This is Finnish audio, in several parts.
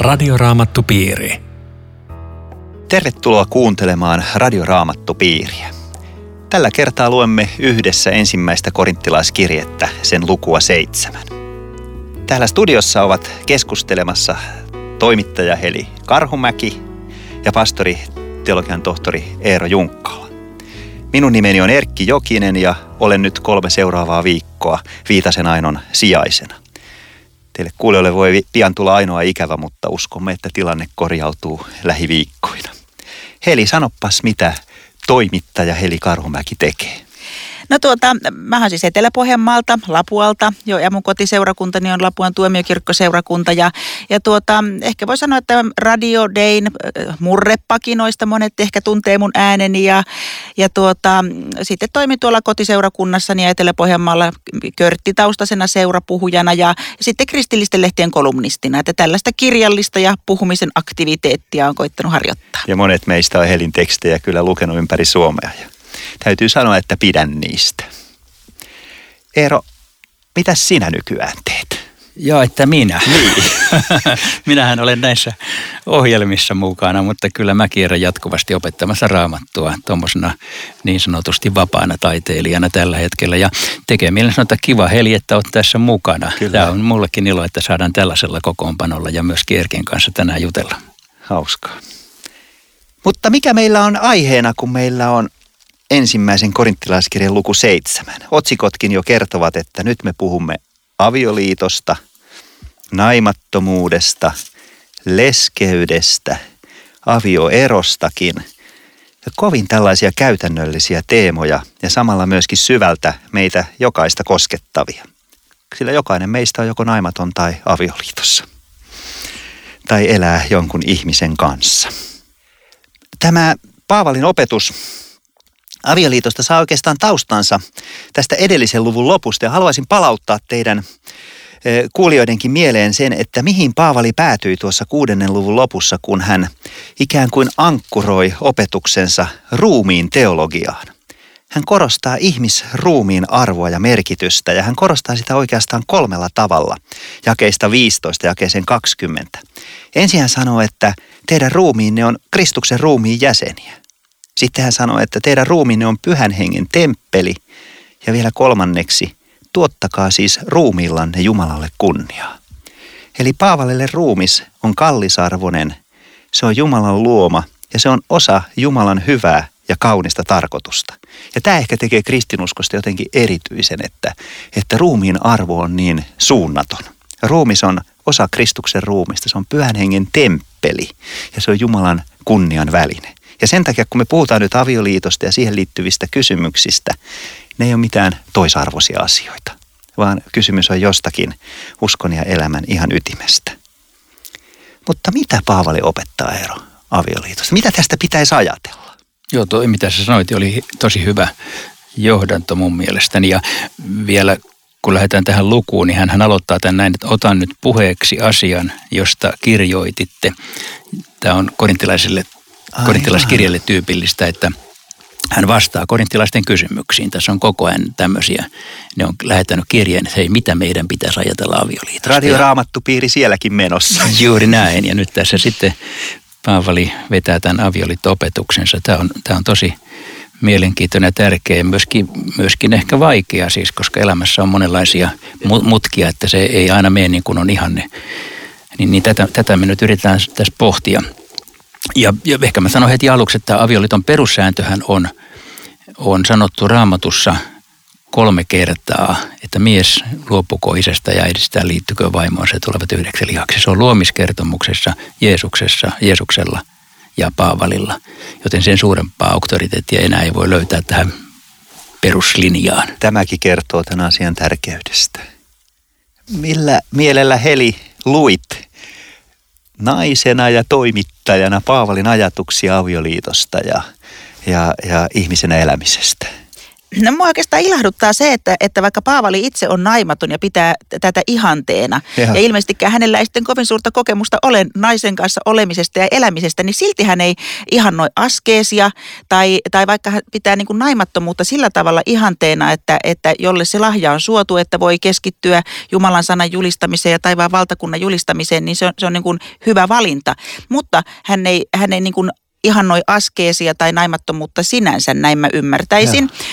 Radioraamattupiiri. Tervetuloa kuuntelemaan Radioraamattupiiriä. Tällä kertaa luemme yhdessä ensimmäistä korinttilaiskirjettä, sen lukua seitsemän. Täällä studiossa ovat keskustelemassa toimittaja Heli Karhumäki ja pastori teologian tohtori Eero Junkkala. Minun nimeni on Erkki Jokinen ja olen nyt kolme seuraavaa viikkoa Viitasen Ainon sijaisena. Teille kuulijoille voi pian tulla ainoa ikävä, mutta uskomme, että tilanne korjautuu lähiviikkoina. Heli, sanoppas mitä toimittaja Heli Karhumäki tekee. No tuota, mä siis Etelä-Pohjanmaalta, Lapualta, jo, ja mun kotiseurakuntani on Lapuan tuomiokirkkoseurakunta. Ja, ja tuota, ehkä voi sanoa, että Radio Dayn murrepakinoista monet ehkä tuntee mun ääneni. Ja, ja tuota, sitten toimin tuolla kotiseurakunnassani ja Etelä-Pohjanmaalla körttitaustaisena seurapuhujana ja, ja sitten kristillisten lehtien kolumnistina. Että tällaista kirjallista ja puhumisen aktiviteettia on koittanut harjoittaa. Ja monet meistä on Helin tekstejä kyllä lukenut ympäri Suomea. Täytyy sanoa, että pidän niistä. Eero, mitä sinä nykyään teet? Joo, että minä. Niin. Minähän olen näissä ohjelmissa mukana, mutta kyllä mä kierrän jatkuvasti opettamassa raamattua tuommoisena niin sanotusti vapaana taiteilijana tällä hetkellä. Ja tekee mieleen sanoa, että kiva heli, että olet tässä mukana. Kyllä. Tämä on mullekin ilo, että saadaan tällaisella kokoonpanolla ja myös Kierkin kanssa tänään jutella. Hauskaa. Mutta mikä meillä on aiheena, kun meillä on ensimmäisen korinttilaiskirjan luku seitsemän. Otsikotkin jo kertovat, että nyt me puhumme avioliitosta, naimattomuudesta, leskeydestä, avioerostakin. Ja kovin tällaisia käytännöllisiä teemoja ja samalla myöskin syvältä meitä jokaista koskettavia. Sillä jokainen meistä on joko naimaton tai avioliitossa. Tai elää jonkun ihmisen kanssa. Tämä Paavalin opetus avioliitosta saa oikeastaan taustansa tästä edellisen luvun lopusta ja haluaisin palauttaa teidän kuulijoidenkin mieleen sen, että mihin Paavali päätyi tuossa kuudennen luvun lopussa, kun hän ikään kuin ankkuroi opetuksensa ruumiin teologiaan. Hän korostaa ihmisruumiin arvoa ja merkitystä ja hän korostaa sitä oikeastaan kolmella tavalla, jakeista 15 jakeeseen 20. Ensin hän sanoo, että teidän ruumiinne on Kristuksen ruumiin jäseniä. Sitten hän sanoi, että teidän ruumiinne on pyhän hengen temppeli. Ja vielä kolmanneksi, tuottakaa siis ruumiillanne Jumalalle kunniaa. Eli Paavalille ruumis on kallisarvoinen, se on Jumalan luoma ja se on osa Jumalan hyvää ja kaunista tarkoitusta. Ja tämä ehkä tekee kristinuskosta jotenkin erityisen, että, että ruumiin arvo on niin suunnaton. Ruumis on osa Kristuksen ruumista, se on pyhän hengen temppeli ja se on Jumalan kunnian väline. Ja sen takia, kun me puhutaan nyt avioliitosta ja siihen liittyvistä kysymyksistä, ne ei ole mitään toisarvoisia asioita, vaan kysymys on jostakin uskon ja elämän ihan ytimestä. Mutta mitä Paavali opettaa ero avioliitosta? Mitä tästä pitäisi ajatella? Joo, toi mitä sä sanoit oli tosi hyvä johdanto mun mielestäni. Ja vielä kun lähdetään tähän lukuun, niin hän aloittaa tämän näin, että otan nyt puheeksi asian, josta kirjoititte. Tämä on korintilaisille korintilaiskirjalle tyypillistä, että hän vastaa korintilaisten kysymyksiin. Tässä on koko ajan tämmöisiä, ne on lähettänyt kirjeen, että hei, mitä meidän pitäisi ajatella avioliitosta. Radioraamattupiiri sielläkin menossa. Juuri näin, ja nyt tässä sitten Paavali vetää tämän avioliitto-opetuksensa. Tämä on, tämä on tosi mielenkiintoinen ja tärkeä ja myöskin, myöskin ehkä vaikea siis, koska elämässä on monenlaisia mutkia, että se ei aina mene niin kuin on ihanne. Niin, niin tätä, tätä me nyt yritetään tässä pohtia. Ja, ja ehkä mä sanon heti aluksi, että avioliiton perussääntöhän on, on sanottu raamatussa kolme kertaa, että mies luopuko isästä ja äidistään liittykö vaimoonsa ja tulevat yhdeksi lihaksi. Se on luomiskertomuksessa Jeesuksessa, Jeesuksella ja Paavalilla, joten sen suurempaa auktoriteettia enää ei voi löytää tähän peruslinjaan. Tämäkin kertoo tämän asian tärkeydestä. Millä mielellä Heli luit naisena ja toimittajana Paavalin ajatuksia avioliitosta ja, ja, ja ihmisen elämisestä? No mua oikeastaan ilahduttaa se, että, että vaikka Paavali itse on naimaton ja pitää tätä ihanteena, ja, ja ilmeisestikään hänellä ei sitten kovin suurta kokemusta ole naisen kanssa olemisesta ja elämisestä, niin silti hän ei ihannoi askeesia tai, tai vaikka hän pitää niin kuin naimattomuutta sillä tavalla ihanteena, että, että jolle se lahja on suotu, että voi keskittyä Jumalan sanan julistamiseen ja taivaan valtakunnan julistamiseen, niin se on, se on niin kuin hyvä valinta. Mutta hän ei, hän ei niin kuin ihannoi askeesia tai naimattomuutta sinänsä, näin mä ymmärtäisin. Ja,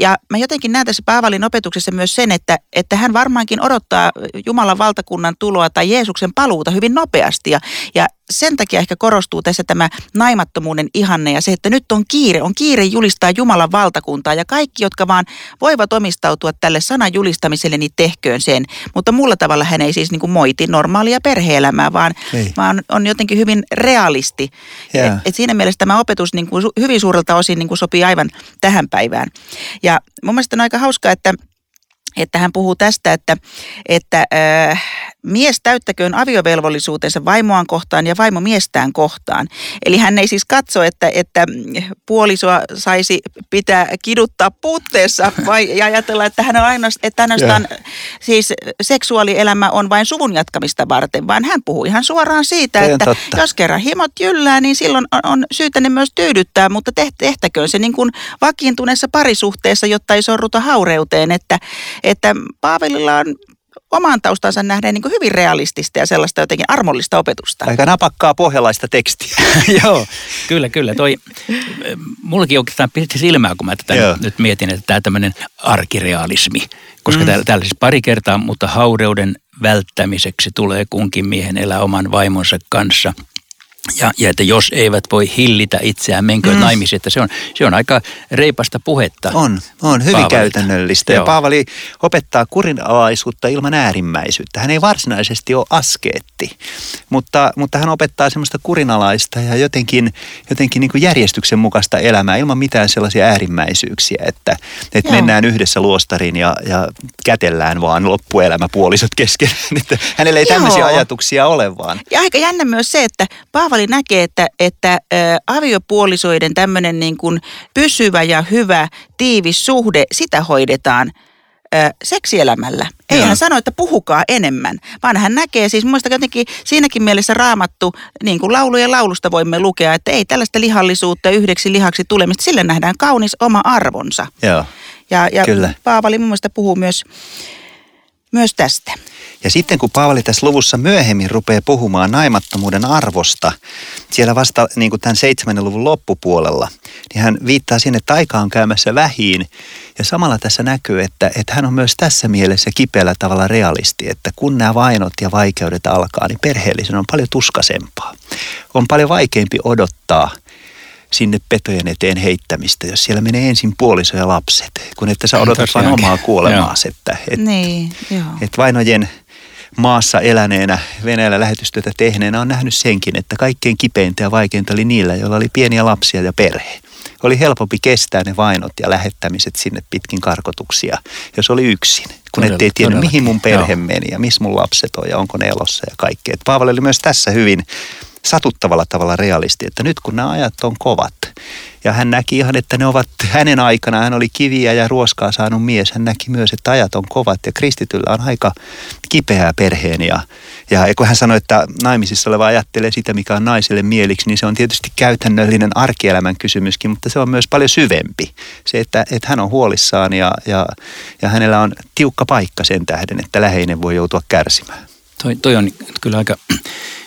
ja mä jotenkin näen tässä Paavalin opetuksessa myös sen, että, että hän varmaankin odottaa Jumalan valtakunnan tuloa tai Jeesuksen paluuta hyvin nopeasti. Ja, ja sen takia ehkä korostuu tässä tämä naimattomuuden ihanne ja se, että nyt on kiire. On kiire julistaa Jumalan valtakuntaa ja kaikki, jotka vaan voivat omistautua tälle sanan julistamiselle, niin tehköön sen. Mutta mulla tavalla hän ei siis niin kuin moiti normaalia perheelämää, vaan, vaan on jotenkin hyvin realisti. Yeah. Et, et siinä mielessä tämä opetus niin kuin hyvin suurelta osin niin kuin sopii aivan tähän päivään. Ja mun mielestä on aika hauskaa, että että hän puhuu tästä, että, että äh, mies täyttäköön aviovelvollisuutensa vaimoaan kohtaan ja vaimo miestään kohtaan. Eli hän ei siis katso, että, että puolisoa saisi pitää kiduttaa puutteessa vai, ja ajatella, että hän on ainoastaan, että ainoastaan yeah. siis seksuaalielämä on vain suvun jatkamista varten, vaan hän puhuu ihan suoraan siitä, Tein että totta. jos kerran himot jyllää, niin silloin on, on syytä ne myös tyydyttää, mutta tehtäköön se niin kuin vakiintuneessa parisuhteessa, jotta ei sorruta haureuteen, että, että Paavelilla on omaan taustansa nähden niin kuin hyvin realistista ja sellaista jotenkin armollista opetusta. Aika napakkaa pohjalaista tekstiä. Joo, kyllä, kyllä. Toi, mullakin oikeastaan pisti silmää, kun mä tätä Joo. nyt mietin, että tämä tämmöinen arkirealismi, koska mm. täällä, täällä siis pari kertaa, mutta haureuden välttämiseksi tulee kunkin miehen elää oman vaimonsa kanssa – ja, ja että jos eivät voi hillitä itseään, menkö mm. naimisiin, että se on, se on aika reipasta puhetta. On, on hyvin Paavalilta. käytännöllistä. Joo. Ja Paavali opettaa kurinalaisuutta ilman äärimmäisyyttä. Hän ei varsinaisesti ole askeetti, mutta, mutta hän opettaa semmoista kurinalaista ja jotenkin, jotenkin niin kuin järjestyksen mukaista elämää ilman mitään sellaisia äärimmäisyyksiä, että, että mennään yhdessä luostariin ja, ja kätellään vaan loppuelämä puolisot keskenään. Että hänellä ei Joo. tämmöisiä ajatuksia ole vaan. Ja aika jännä myös se, että Paavali Paavali näkee, että, että ä, aviopuolisoiden tämmöinen niin kuin pysyvä ja hyvä tiivis suhde, sitä hoidetaan ä, seksielämällä. Ei hän sano, että puhukaa enemmän, vaan hän näkee, siis muista jotenkin siinäkin mielessä raamattu, niin kuin laulujen laulusta voimme lukea, että ei tällaista lihallisuutta yhdeksi lihaksi tulemista, sille nähdään kaunis oma arvonsa. Joo. Ja, ja Kyllä. Paavali mun mielestä puhuu myös, myös tästä. Ja sitten kun Paavali tässä luvussa myöhemmin rupeaa puhumaan naimattomuuden arvosta, siellä vasta niin kuin tämän seitsemännen luvun loppupuolella, niin hän viittaa sinne, että aika on käymässä vähiin. Ja samalla tässä näkyy, että, että hän on myös tässä mielessä kipeällä tavalla realisti, että kun nämä vainot ja vaikeudet alkaa, niin perheellisen on paljon tuskasempaa. On paljon vaikeampi odottaa sinne petojen eteen heittämistä, jos siellä menee ensin puoliso ja lapset, kun että sä odotat vain omaa kuolemaasi. Että, et, niin, joo. et vainojen maassa eläneenä, Venäjällä lähetystyötä tehneenä on nähnyt senkin, että kaikkein kipeintä ja vaikeinta oli niillä, joilla oli pieniä lapsia ja perhe. Oli helpompi kestää ne vainot ja lähettämiset sinne pitkin karkotuksia, jos oli yksin. Kun Todella, ettei tiedä, mihin mun perhe Joo. meni ja missä mun lapset on ja onko ne elossa ja kaikkea. Paavali oli myös tässä hyvin satuttavalla tavalla realisti, että nyt kun nämä ajat on kovat, ja hän näki ihan, että ne ovat hänen aikana, hän oli kiviä ja ruoskaa saanut mies, hän näki myös, että ajat on kovat ja kristityllä on aika kipeää perheen ja, ja kun hän sanoi, että naimisissa oleva ajattelee sitä, mikä on naiselle mieliksi, niin se on tietysti käytännöllinen arkielämän kysymyskin, mutta se on myös paljon syvempi. Se, että, että hän on huolissaan ja, ja, ja hänellä on tiukka paikka sen tähden, että läheinen voi joutua kärsimään. Toi, toi on kyllä aika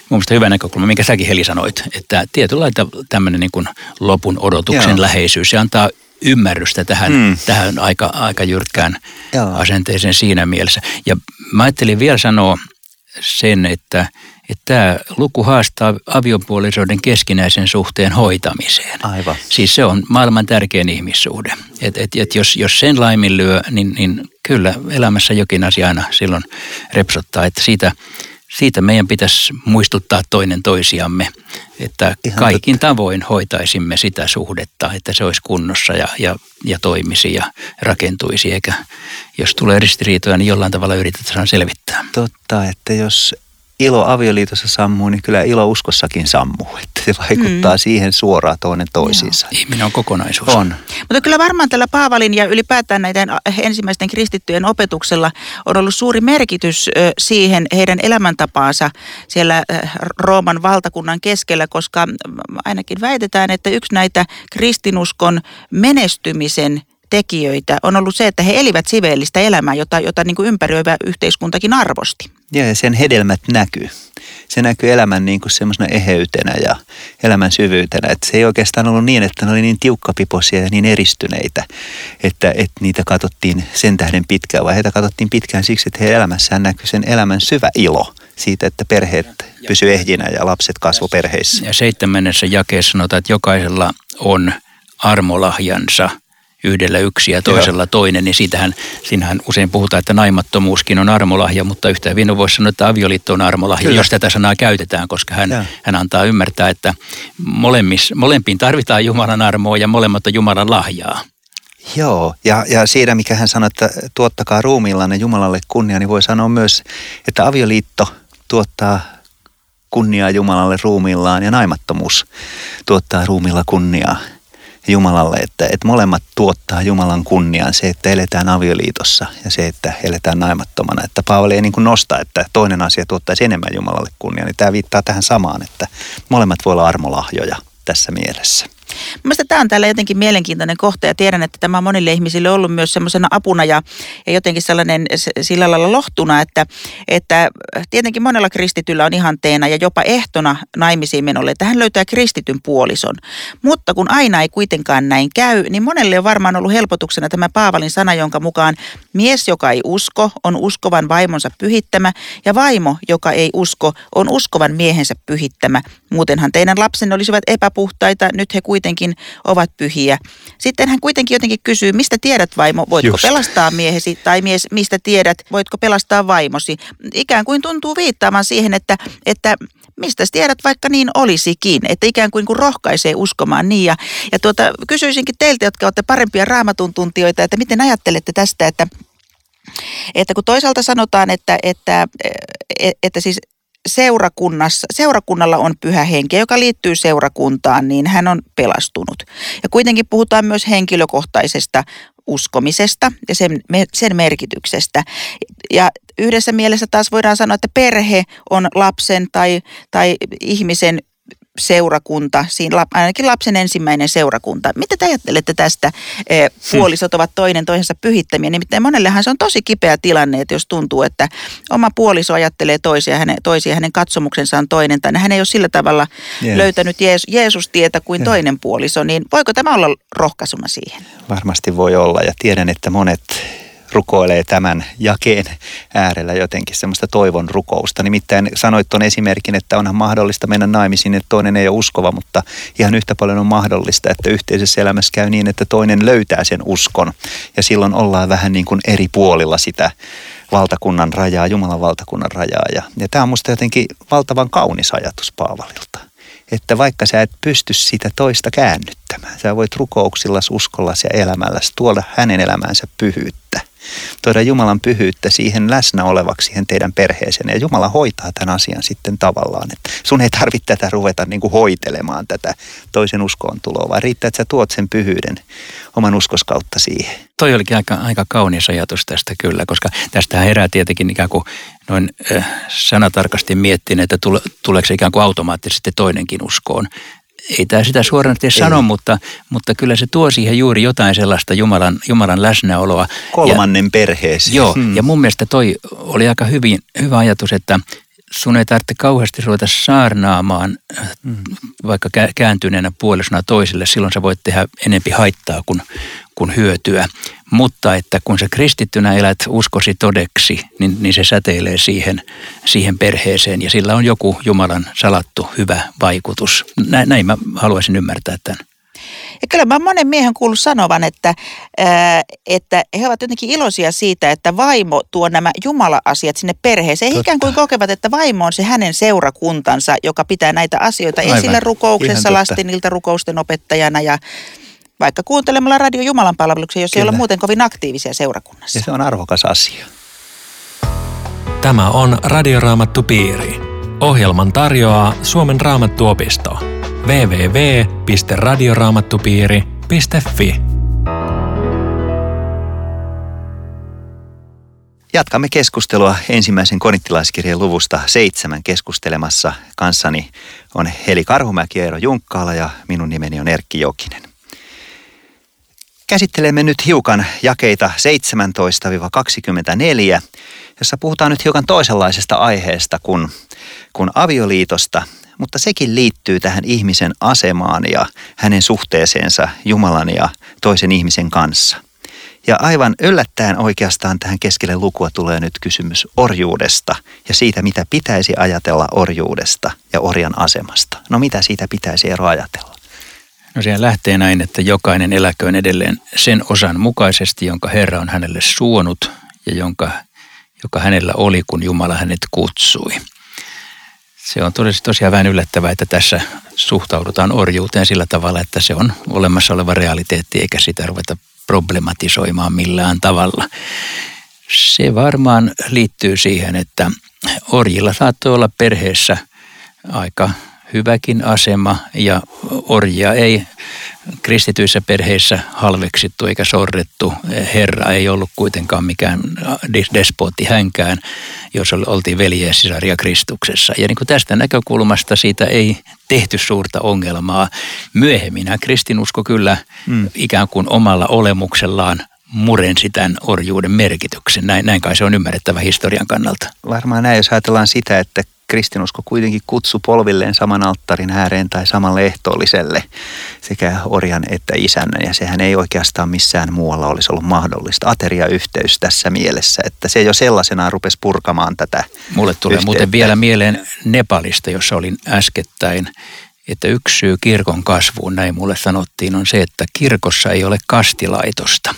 mun mielestä hyvä näkökulma, minkä säkin Heli sanoit, että tietynlaita tämmöinen niin kuin lopun odotuksen Joo. läheisyys, se antaa ymmärrystä tähän, mm. tähän aika, aika jyrkkään Joo. asenteeseen siinä mielessä. Ja mä ajattelin vielä sanoa sen, että, että tämä luku haastaa aviopuolisoiden keskinäisen suhteen hoitamiseen. Aivan. Siis se on maailman tärkein ihmissuhde. Et, et, et jos, jos sen laiminlyö, niin, niin kyllä elämässä jokin asia aina silloin repsottaa, että siitä – siitä meidän pitäisi muistuttaa toinen toisiamme, että Ihan kaikin totta. tavoin hoitaisimme sitä suhdetta, että se olisi kunnossa ja, ja, ja toimisi ja rakentuisi, eikä jos tulee ristiriitoja, niin jollain tavalla yritetään selvittää. Totta, että jos ilo avioliitossa sammuu, niin kyllä ilo uskossakin sammuu. Että se vaikuttaa mm. siihen suoraan toinen toisiinsa. Joo. Ihminen on kokonaisuus. On. Mutta kyllä varmaan tällä Paavalin ja ylipäätään näiden ensimmäisten kristittyjen opetuksella on ollut suuri merkitys siihen heidän elämäntapaansa siellä Rooman valtakunnan keskellä, koska ainakin väitetään, että yksi näitä kristinuskon menestymisen tekijöitä on ollut se, että he elivät siveellistä elämää, jota, jota niin kuin ympäröivä yhteiskuntakin arvosti. Ja sen hedelmät näkyy. Se näkyy elämän niin kuin semmoisena eheytenä ja elämän syvyytenä. Että se ei oikeastaan ollut niin, että ne oli niin tiukkapipoisia ja niin eristyneitä, että, että niitä katsottiin sen tähden pitkään, vaan heitä katsottiin pitkään siksi, että heidän elämässään näkyy sen elämän syvä ilo siitä, että perheet pysyivät ehjinä ja lapset kasvo perheissä. Ja seitsemännessä jakeessa sanotaan, että jokaisella on armolahjansa – yhdellä yksi ja toisella Joo. toinen, niin siitähän, siinähän usein puhutaan, että naimattomuuskin on armolahja, mutta yhtä hyvin voisi sanoa, että avioliitto on armolahja, Kyllä. jos tätä sanaa käytetään, koska hän, hän antaa ymmärtää, että molemmis, molempiin tarvitaan Jumalan armoa ja molemmat on Jumalan lahjaa. Joo, ja, ja siinä mikä hän sanoi, että tuottakaa ruumiillanne Jumalalle kunnia, niin voi sanoa myös, että avioliitto tuottaa kunniaa Jumalalle ruumiillaan ja naimattomuus tuottaa ruumilla kunniaa Jumalalle, että, että molemmat tuottaa Jumalan kunnian, se, että eletään avioliitossa ja se, että eletään naimattomana. Että Paavali ei niin kuin nosta, että toinen asia tuottaisi enemmän Jumalalle kunnia, niin tämä viittaa tähän samaan, että molemmat voi olla armolahjoja tässä mielessä. Mielestäni tämä on täällä jotenkin mielenkiintoinen kohta ja tiedän, että tämä on monille ihmisille ollut myös semmoisena apuna ja, ja jotenkin sellainen sillä lailla lohtuna, että, että tietenkin monella kristityllä on ihanteena ja jopa ehtona naimisiin menolle, että hän löytää kristityn puolison. Mutta kun aina ei kuitenkaan näin käy, niin monelle on varmaan ollut helpotuksena tämä Paavalin sana, jonka mukaan mies, joka ei usko, on uskovan vaimonsa pyhittämä ja vaimo, joka ei usko, on uskovan miehensä pyhittämä. Muutenhan teidän lapsenne olisivat epäpuhtaita, nyt he kuitenkin kuitenkin ovat pyhiä. Sitten hän kuitenkin jotenkin kysyy, mistä tiedät vaimo, voitko Just. pelastaa miehesi, tai mies, mistä tiedät, voitko pelastaa vaimosi. Ikään kuin tuntuu viittaamaan siihen, että, että mistä tiedät, vaikka niin olisikin, että ikään kuin, kuin rohkaisee uskomaan niin. Ja, ja tuota, kysyisinkin teiltä, jotka olette parempia raamatun tuntijoita, että miten ajattelette tästä, että että kun toisaalta sanotaan, että, että, että, että siis seurakunnassa, seurakunnalla on pyhä henki, joka liittyy seurakuntaan, niin hän on pelastunut. Ja kuitenkin puhutaan myös henkilökohtaisesta uskomisesta ja sen, sen merkityksestä. Ja yhdessä mielessä taas voidaan sanoa, että perhe on lapsen tai, tai ihmisen seurakunta, siinä ainakin lapsen ensimmäinen seurakunta. Mitä te ajattelette tästä? Eh, puolisot ovat toinen toisensa pyhittämiä. Nimittäin monellehan se on tosi kipeä tilanne, että jos tuntuu, että oma puoliso ajattelee toisia, hänen, toisia hänen katsomuksensa on toinen, tai hän ei ole sillä tavalla yes. löytänyt Jees, Jeesus-tietä kuin yeah. toinen puoliso, niin voiko tämä olla rohkaisuna siihen? Varmasti voi olla, ja tiedän, että monet rukoilee tämän jakeen äärellä jotenkin semmoista toivon rukousta. Nimittäin sanoit tuon esimerkin, että onhan mahdollista mennä naimisiin, että toinen ei ole uskova, mutta ihan yhtä paljon on mahdollista, että yhteisessä elämässä käy niin, että toinen löytää sen uskon. Ja silloin ollaan vähän niin kuin eri puolilla sitä valtakunnan rajaa, Jumalan valtakunnan rajaa. Ja, ja tämä on musta jotenkin valtavan kaunis ajatus Paavalilta että vaikka sä et pysty sitä toista käännyttämään, sä voit rukouksillas, uskollas ja elämälläsi tuoda hänen elämänsä pyhyyttä tuoda Jumalan pyhyyttä siihen läsnä olevaksi siihen teidän perheeseen. Ja Jumala hoitaa tämän asian sitten tavallaan. Että sun ei tarvitse tätä ruveta niin kuin hoitelemaan tätä toisen uskoon tuloa, vaan riittää, että sä tuot sen pyhyyden oman uskoskautta siihen. Toi olikin aika, aika kaunis ajatus tästä kyllä, koska tästä herää tietenkin ikään kuin noin äh, sanatarkasti miettin, että tule, tuleeko ikään kuin automaattisesti toinenkin uskoon ei tämä sitä suoraan tee sano, mutta, mutta kyllä se tuo siihen juuri jotain sellaista Jumalan, Jumalan läsnäoloa. Kolmannen ja, perheeseen. Joo, hmm. ja mun mielestä toi oli aika hyvin, hyvä ajatus, että sun ei tarvitse kauheasti ruveta saarnaamaan hmm. vaikka kääntyneenä puolisona toiselle. Silloin sä voit tehdä enempi haittaa kuin, kuin hyötyä. Mutta että kun sä kristittynä elät uskosi todeksi, niin, niin se säteilee siihen, siihen perheeseen ja sillä on joku Jumalan salattu hyvä vaikutus. Näin, näin mä haluaisin ymmärtää tämän. Ja kyllä mä monen miehen kuullut sanovan, että, ää, että he ovat jotenkin iloisia siitä, että vaimo tuo nämä Jumala-asiat sinne perheeseen. He ikään kuin kokevat, että vaimo on se hänen seurakuntansa, joka pitää näitä asioita Aivan. esillä rukouksessa lastenilta rukousten opettajana ja vaikka kuuntelemalla Radio Jumalan palveluksia, jos Kyllä. ei ole muuten kovin aktiivisia seurakunnassa. Ja se on arvokas asia. Tämä on Radioraamattu piiri. Ohjelman tarjoaa Suomen raamattuopisto. www.radioraamattupiiri.fi Jatkamme keskustelua ensimmäisen korittilaiskirjeen luvusta seitsemän keskustelemassa. Kanssani on Heli Karhumäki, Eero Junkkaala ja minun nimeni on Erkki Jokinen. Käsittelemme nyt hiukan jakeita 17-24, jossa puhutaan nyt hiukan toisenlaisesta aiheesta kuin, kuin avioliitosta, mutta sekin liittyy tähän ihmisen asemaan ja hänen suhteeseensa Jumalan ja toisen ihmisen kanssa. Ja aivan yllättäen oikeastaan tähän keskelle lukua tulee nyt kysymys orjuudesta ja siitä, mitä pitäisi ajatella orjuudesta ja orjan asemasta. No mitä siitä pitäisi ero ajatella? No siihen lähtee näin, että jokainen eläköön edelleen sen osan mukaisesti, jonka Herra on hänelle suonut ja jonka, joka hänellä oli, kun Jumala hänet kutsui. Se on tosiaan, tosiaan vähän yllättävää, että tässä suhtaudutaan orjuuteen sillä tavalla, että se on olemassa oleva realiteetti, eikä sitä ruveta problematisoimaan millään tavalla. Se varmaan liittyy siihen, että orjilla saattoi olla perheessä aika hyväkin asema ja orjia ei kristityissä perheissä halveksittu eikä sorrettu. Herra ei ollut kuitenkaan mikään despotti hänkään, jos oltiin veljeä sisaria Kristuksessa. Ja niin kuin tästä näkökulmasta siitä ei tehty suurta ongelmaa. Myöhemmin kristinusko kyllä mm. ikään kuin omalla olemuksellaan murensi tämän orjuuden merkityksen. Näin, näin kai se on ymmärrettävä historian kannalta. Varmaan näin, jos ajatellaan sitä, että kristinusko kuitenkin kutsu polvilleen saman alttarin ääreen tai samalle ehtoolliselle sekä orjan että isännän. Ja sehän ei oikeastaan missään muualla olisi ollut mahdollista. Ateriayhteys tässä mielessä, että se jo sellaisenaan rupesi purkamaan tätä Mulle tulee yhteyttä. muuten vielä mieleen Nepalista, jossa olin äskettäin että yksi syy kirkon kasvuun, näin mulle sanottiin, on se, että kirkossa ei ole kastilaitosta.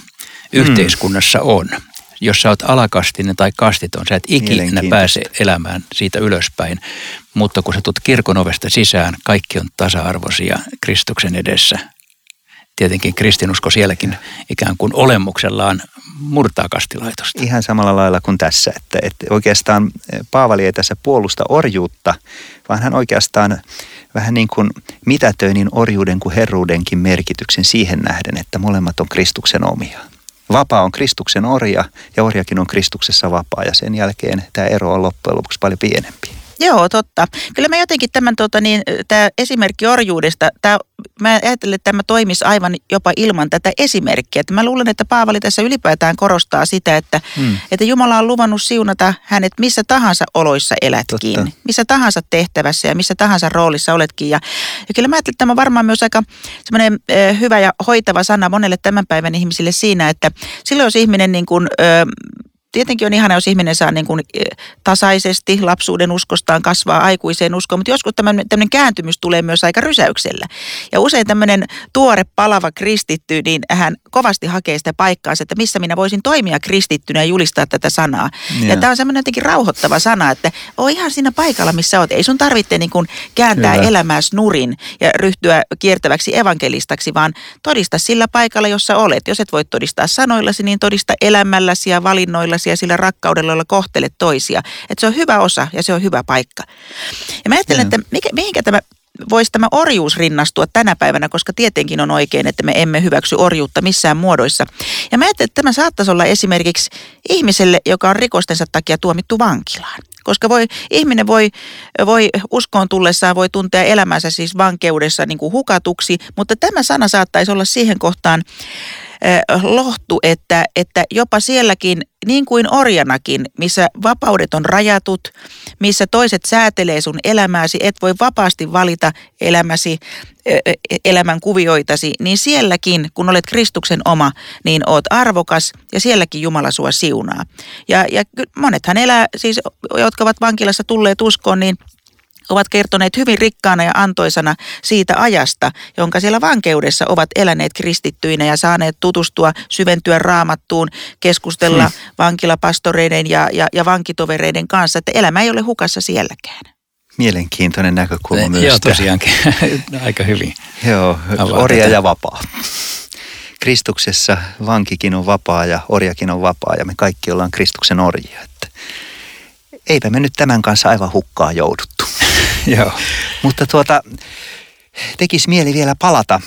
Yhteiskunnassa on jos sä oot alakastinen tai kastiton, sä et ikinä pääse elämään siitä ylöspäin. Mutta kun sä tulet kirkon ovesta sisään, kaikki on tasa-arvoisia Kristuksen edessä. Tietenkin kristinusko sielläkin ikään kuin olemuksellaan murtaa kastilaitosta. Ihan samalla lailla kuin tässä, että, että oikeastaan Paavali ei tässä puolusta orjuutta, vaan hän oikeastaan vähän niin kuin mitätöi niin orjuuden kuin herruudenkin merkityksen siihen nähden, että molemmat on Kristuksen omia. Vapaa on Kristuksen orja ja orjakin on Kristuksessa vapaa ja sen jälkeen tämä ero on loppujen lopuksi paljon pienempi. Joo, totta. Kyllä mä jotenkin tämän, tuota, niin, tämä esimerkki orjuudesta, tämä, mä ajattelen, että tämä toimisi aivan jopa ilman tätä esimerkkiä. Että mä luulen, että Paavali tässä ylipäätään korostaa sitä, että, hmm. että Jumala on luvannut siunata hänet missä tahansa oloissa elätkin. Totta. Missä tahansa tehtävässä ja missä tahansa roolissa oletkin. Ja, ja kyllä mä ajattelen, että tämä on varmaan myös aika semmoinen hyvä ja hoitava sana monelle tämän päivän ihmisille siinä, että silloin jos ihminen niin kuin, äh, tietenkin on ihana, jos ihminen saa niin kuin e, tasaisesti lapsuuden uskostaan kasvaa aikuiseen uskoon, mutta joskus tämmöinen kääntymys tulee myös aika rysäyksellä. Ja usein tämmöinen tuore palava kristitty, niin hän kovasti hakee sitä paikkaansa, että missä minä voisin toimia kristittynä ja julistaa tätä sanaa. Ja, ja tämä on semmoinen jotenkin rauhoittava sana, että ole ihan siinä paikalla, missä olet. Ei sun tarvitse niin kuin kääntää Kyllä. elämääsi nurin ja ryhtyä kiertäväksi evankelistaksi, vaan todista sillä paikalla, jossa olet. Jos et voi todistaa sanoillasi, niin todista elämälläsi ja valinnoilla ja sillä rakkaudella, jolla kohtelet toisia. Että se on hyvä osa ja se on hyvä paikka. Ja mä ajattelen, että mikä, mihinkä tämä voisi tämä orjuus rinnastua tänä päivänä, koska tietenkin on oikein, että me emme hyväksy orjuutta missään muodoissa. Ja mä ajattelen, että tämä saattaisi olla esimerkiksi ihmiselle, joka on rikostensa takia tuomittu vankilaan. Koska voi, ihminen voi, voi uskoon tullessaan voi tuntea elämänsä siis vankeudessa niin kuin hukatuksi, mutta tämä sana saattaisi olla siihen kohtaan lohtu, että, että jopa sielläkin, niin kuin orjanakin, missä vapaudet on rajatut, missä toiset säätelee sun elämääsi, et voi vapaasti valita elämäsi, elämän kuvioitasi, niin sielläkin, kun olet Kristuksen oma, niin oot arvokas ja sielläkin Jumala sua siunaa. Ja, ja monethan elää, siis jotka ovat vankilassa tulleet uskoon, niin ovat kertoneet hyvin rikkaana ja antoisana siitä ajasta, jonka siellä vankeudessa ovat eläneet kristittyinä ja saaneet tutustua, syventyä raamattuun, keskustella hmm. vankilapastoreiden ja, ja, ja vankitovereiden kanssa, että elämä ei ole hukassa sielläkään. Mielenkiintoinen näkökulma myös. Joo, tosiaankin. Aika hyvin. Joo, orja ja vapaa. Kristuksessa vankikin on vapaa ja orjakin on vapaa ja me kaikki ollaan Kristuksen orjia. Että eipä me nyt tämän kanssa aivan hukkaa jouduttu. Joo. Mutta tuota, tekisi mieli vielä palata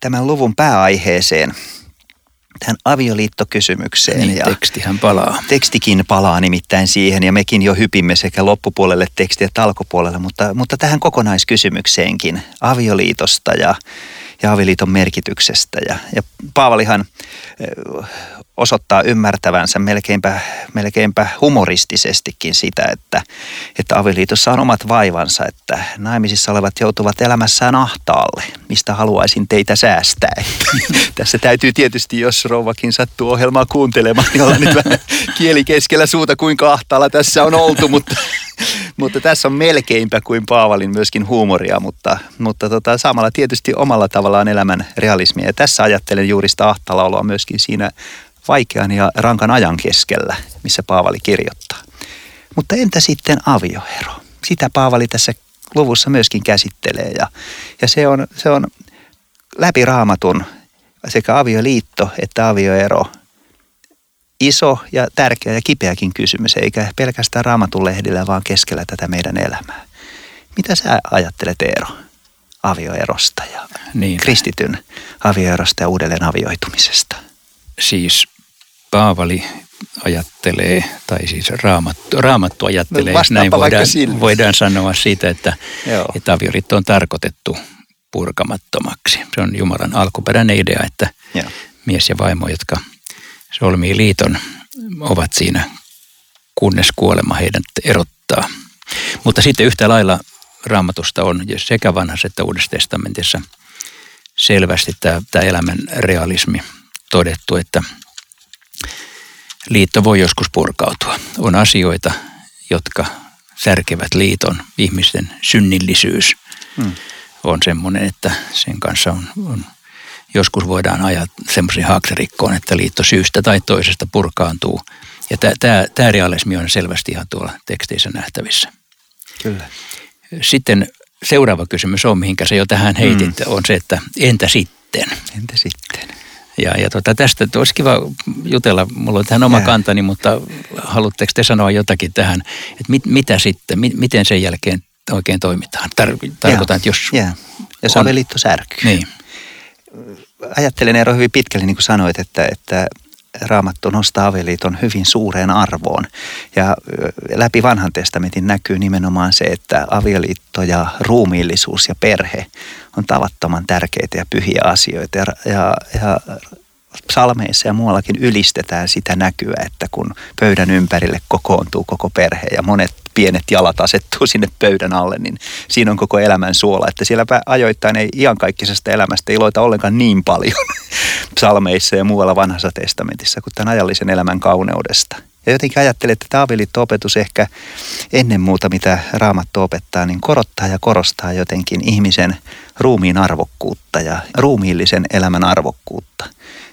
tämän luvun pääaiheeseen, tähän avioliittokysymykseen. Niin, tekstihän palaa. Tekstikin palaa nimittäin siihen ja mekin jo hypimme sekä loppupuolelle tekstiä että alkupuolelle, mutta, mutta tähän kokonaiskysymykseenkin avioliitosta ja, ja avioliiton merkityksestä. Ja, ja Paavalihan osoittaa ymmärtävänsä melkeinpä, melkeinpä humoristisestikin sitä, että, että avioliitossa on omat vaivansa, että naimisissa olevat joutuvat elämässään ahtaalle, mistä haluaisin teitä säästää. Tässä täytyy tietysti, jos rouvakin sattuu ohjelmaa kuuntelemaan, niin olla nyt vähän kieli keskellä suuta, kuinka ahtaalla tässä on oltu, mutta, mutta tässä on melkeinpä kuin Paavalin myöskin huumoria, mutta, mutta tota, samalla tietysti omalla tavallaan elämän realismia. Ja tässä ajattelen juuri sitä ahtaalla myöskin siinä vaikean ja rankan ajan keskellä, missä Paavali kirjoittaa. Mutta entä sitten avioero? Sitä Paavali tässä luvussa myöskin käsittelee ja, ja se, on, se on läpi raamatun sekä avioliitto että avioero iso ja tärkeä ja kipeäkin kysymys, eikä pelkästään raamatun lehdillä, vaan keskellä tätä meidän elämää. Mitä sä ajattelet Eero avioerosta ja niin. kristityn avioerosta ja uudelleen avioitumisesta? Siis Paavali ajattelee, tai siis Raamattu, Raamattu ajattelee, no, näin voidaan, voidaan sanoa siitä, että, että avioliitto on tarkoitettu purkamattomaksi. Se on Jumalan alkuperäinen idea, että Joo. mies ja vaimo, jotka solmii liiton, ovat siinä, kunnes kuolema heidän erottaa. Mutta sitten yhtä lailla raamatusta on sekä vanhassa että uudessa testamentissa selvästi tämä, tämä elämän realismi todettu, että – liitto voi joskus purkautua. On asioita, jotka särkevät liiton. Ihmisten synnillisyys hmm. on semmoinen, että sen kanssa on, on joskus voidaan ajaa semmoisen haaksirikkoon, että liitto syystä tai toisesta purkaantuu. Ja tämä realismi on selvästi ihan tuolla teksteissä nähtävissä. Kyllä. Sitten seuraava kysymys on, mihinkä se jo tähän heitit, hmm. on se, että entä sitten? Entä sitten? Ja, ja tota, tästä olisi kiva jutella, mulla on tähän oma yeah. kantani, mutta haluatteko te sanoa jotakin tähän, että mit, mitä sitten, mi, miten sen jälkeen oikein toimitaan? Tar, tarkoitan, että jos... Yeah. Jos on, särkyy. Niin. Ajattelen Eero hyvin pitkälle, niin kuin sanoit, että, että Raamattu nostaa avioliiton hyvin suureen arvoon. Ja läpi vanhan testamentin näkyy nimenomaan se, että avioliitto ja ruumiillisuus ja perhe on tavattoman tärkeitä ja pyhiä asioita. Ja, ja, ja psalmeissa ja muuallakin ylistetään sitä näkyä, että kun pöydän ympärille kokoontuu koko perhe ja monet pienet jalat asettuu sinne pöydän alle, niin siinä on koko elämän suola. Että siellä ajoittain ei iankaikkisesta elämästä iloita ollenkaan niin paljon psalmeissa ja muualla vanhassa testamentissa kuin tämän ajallisen elämän kauneudesta. Ja jotenkin ajattelen, että tämä avioliitto-opetus ehkä ennen muuta, mitä Raamattu opettaa, niin korottaa ja korostaa jotenkin ihmisen ruumiin arvokkuutta ja ruumiillisen elämän arvokkuutta.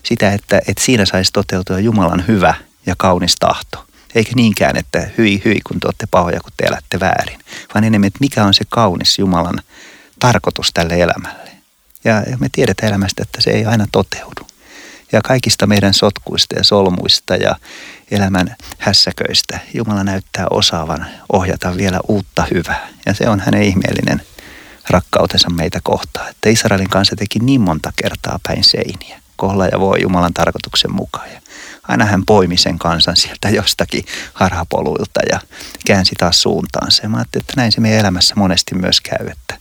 Sitä, että, että siinä saisi toteutua Jumalan hyvä ja kaunis tahto. Eikä niinkään, että hyi hyi, kun te olette pahoja, kun te elätte väärin. Vaan enemmän, että mikä on se kaunis Jumalan tarkoitus tälle elämälle. Ja, ja me tiedetään elämästä, että se ei aina toteudu. Ja kaikista meidän sotkuista ja solmuista ja elämän hässäköistä Jumala näyttää osaavan ohjata vielä uutta hyvää. Ja se on hänen ihmeellinen rakkautensa meitä kohtaan. Että Israelin kanssa teki niin monta kertaa päin seiniä. Kolla ja voi Jumalan tarkoituksen mukaan. Ja aina hän poimi sen kansan sieltä jostakin harhapoluilta ja käänsi taas suuntaansa. Ja mä että näin se meidän elämässä monesti myös käy, että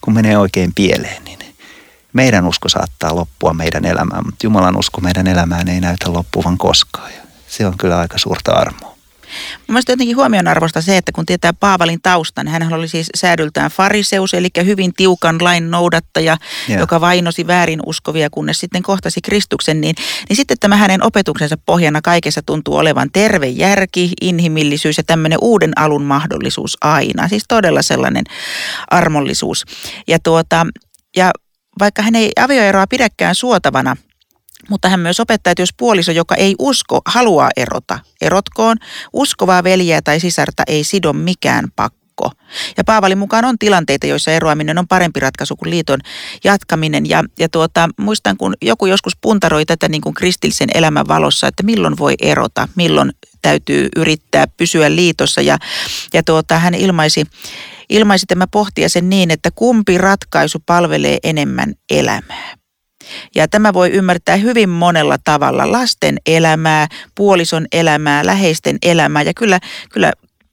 kun menee oikein pieleen, niin meidän usko saattaa loppua meidän elämään, mutta Jumalan usko meidän elämään ei näytä loppuvan koskaan. Se on kyllä aika suurta armoa. Mielestäni jotenkin huomionarvosta se, että kun tietää Paavalin taustan, hän oli siis säädyltään fariseus, eli hyvin tiukan lain noudattaja, yeah. joka vainosi väärin uskovia, kunnes sitten kohtasi Kristuksen, niin, niin sitten tämä hänen opetuksensa pohjana kaikessa tuntuu olevan terve järki, inhimillisyys ja tämmöinen uuden alun mahdollisuus aina. Siis todella sellainen armollisuus. Ja, tuota, ja vaikka hän ei avioeroa pidäkään suotavana, mutta hän myös opettaa, että jos puoliso, joka ei usko, haluaa erota, erotkoon. Uskovaa veljeä tai sisarta ei sido mikään pakko. Ja Paavalin mukaan on tilanteita, joissa eroaminen on parempi ratkaisu kuin liiton jatkaminen. Ja, ja tuota, muistan, kun joku joskus puntaroi tätä niin kuin kristillisen elämän valossa, että milloin voi erota, milloin täytyy yrittää pysyä liitossa. Ja, ja tuota, hän ilmaisi ilmaisi tämä pohtia sen niin, että kumpi ratkaisu palvelee enemmän elämää. Ja tämä voi ymmärtää hyvin monella tavalla lasten elämää, puolison elämää, läheisten elämää ja kyllä, kyllä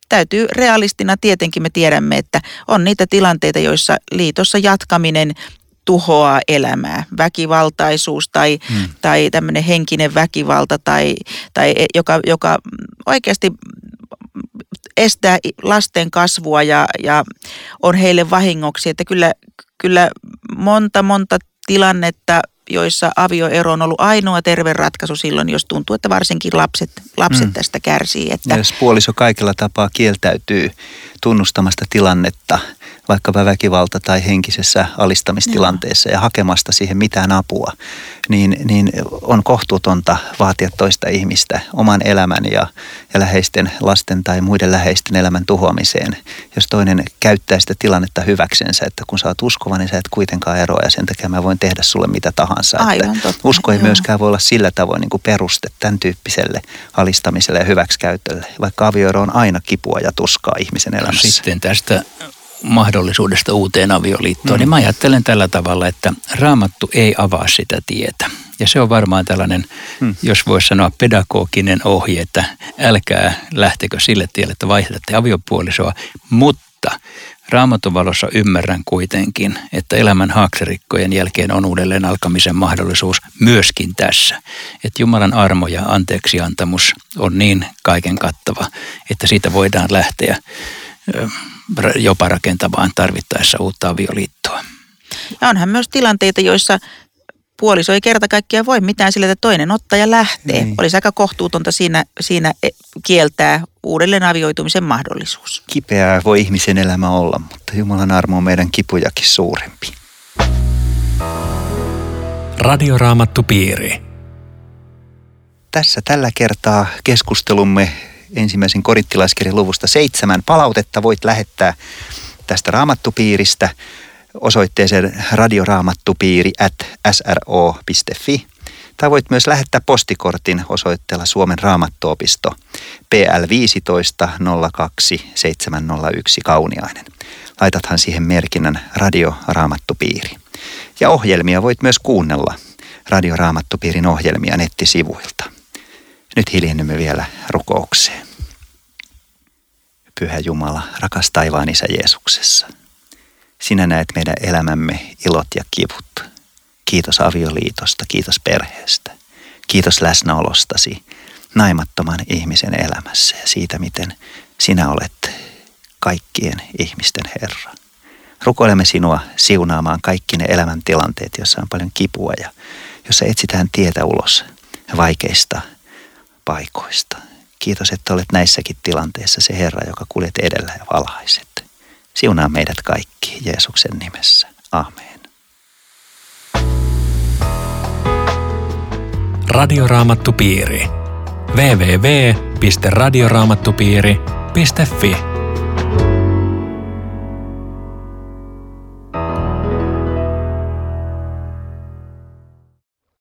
täytyy realistina tietenkin me tiedämme, että on niitä tilanteita, joissa liitossa jatkaminen tuhoaa elämää. Väkivaltaisuus tai, hmm. tai tämmöinen henkinen väkivalta tai, tai e, joka, joka oikeasti estää lasten kasvua ja, ja on heille vahingoksi. Että kyllä, kyllä monta, monta tilannetta joissa avioero on ollut ainoa terve ratkaisu silloin, jos tuntuu, että varsinkin lapset, lapset mm. tästä kärsii. Että... jos puoliso kaikella tapaa kieltäytyy tunnustamasta tilannetta, vaikkapa väkivalta- tai henkisessä alistamistilanteessa no. ja hakemasta siihen mitään apua, niin, niin on kohtuutonta vaatia toista ihmistä oman elämän ja, ja läheisten lasten tai muiden läheisten elämän tuhoamiseen, jos toinen käyttää sitä tilannetta hyväksensä, että kun sä oot uskova, niin sä et kuitenkaan eroa ja sen takia mä voin tehdä sulle mitä tahansa. Aivan totta. Usko ei Joo. myöskään voi olla sillä tavoin niin kuin peruste tämän tyyppiselle alistamiselle ja hyväksikäytölle, vaikka avioero on aina kipua ja tuskaa ihmisen elämässä. Sitten tästä mahdollisuudesta uuteen avioliittoon, mm. niin mä ajattelen tällä tavalla, että raamattu ei avaa sitä tietä. Ja se on varmaan tällainen, mm. jos voisi sanoa pedagoginen ohje, että älkää lähtekö sille tielle, että vaihdatte aviopuolisoa, mutta Raamatun valossa ymmärrän kuitenkin, että elämän haakserikkojen jälkeen on uudelleen alkamisen mahdollisuus myöskin tässä. Että Jumalan armo ja anteeksiantamus on niin kaiken kattava, että siitä voidaan lähteä jopa rakentavaan tarvittaessa uutta avioliittoa. Ja onhan myös tilanteita, joissa puoliso ei kerta kaikkiaan voi mitään sillä, että toinen ottaa ja lähtee. Niin. Olisi aika kohtuutonta siinä, siinä e, kieltää uudelleen avioitumisen mahdollisuus. Kipeää voi ihmisen elämä olla, mutta Jumalan armo on meidän kipujakin suurempi. Radioraamattu piiri. Tässä tällä kertaa keskustelumme ensimmäisen korittilaiskirjan luvusta seitsemän. Palautetta voit lähettää tästä raamattupiiristä osoitteeseen radioraamattupiiri at sro.fi. Tai voit myös lähettää postikortin osoitteella Suomen raamattuopisto PL 15 02 701 Kauniainen. Laitathan siihen merkinnän radioraamattupiiri. Ja ohjelmia voit myös kuunnella radioraamattupiirin ohjelmia nettisivuilta. Nyt hiljennymme vielä rukoukseen. Pyhä Jumala, rakas taivaan Isä Jeesuksessa. Sinä näet meidän elämämme ilot ja kivut. Kiitos avioliitosta, kiitos perheestä. Kiitos läsnäolostasi naimattoman ihmisen elämässä ja siitä, miten sinä olet kaikkien ihmisten Herra. Rukoilemme sinua siunaamaan kaikki ne elämäntilanteet, joissa on paljon kipua ja jossa etsitään tietä ulos vaikeista paikoista. Kiitos, että olet näissäkin tilanteissa se Herra, joka kuljet edellä ja valhaiset. Siunaa meidät kaikki Jeesuksen nimessä. Amen. Radioraamattupiiri. www.radioraamattupiiri.fi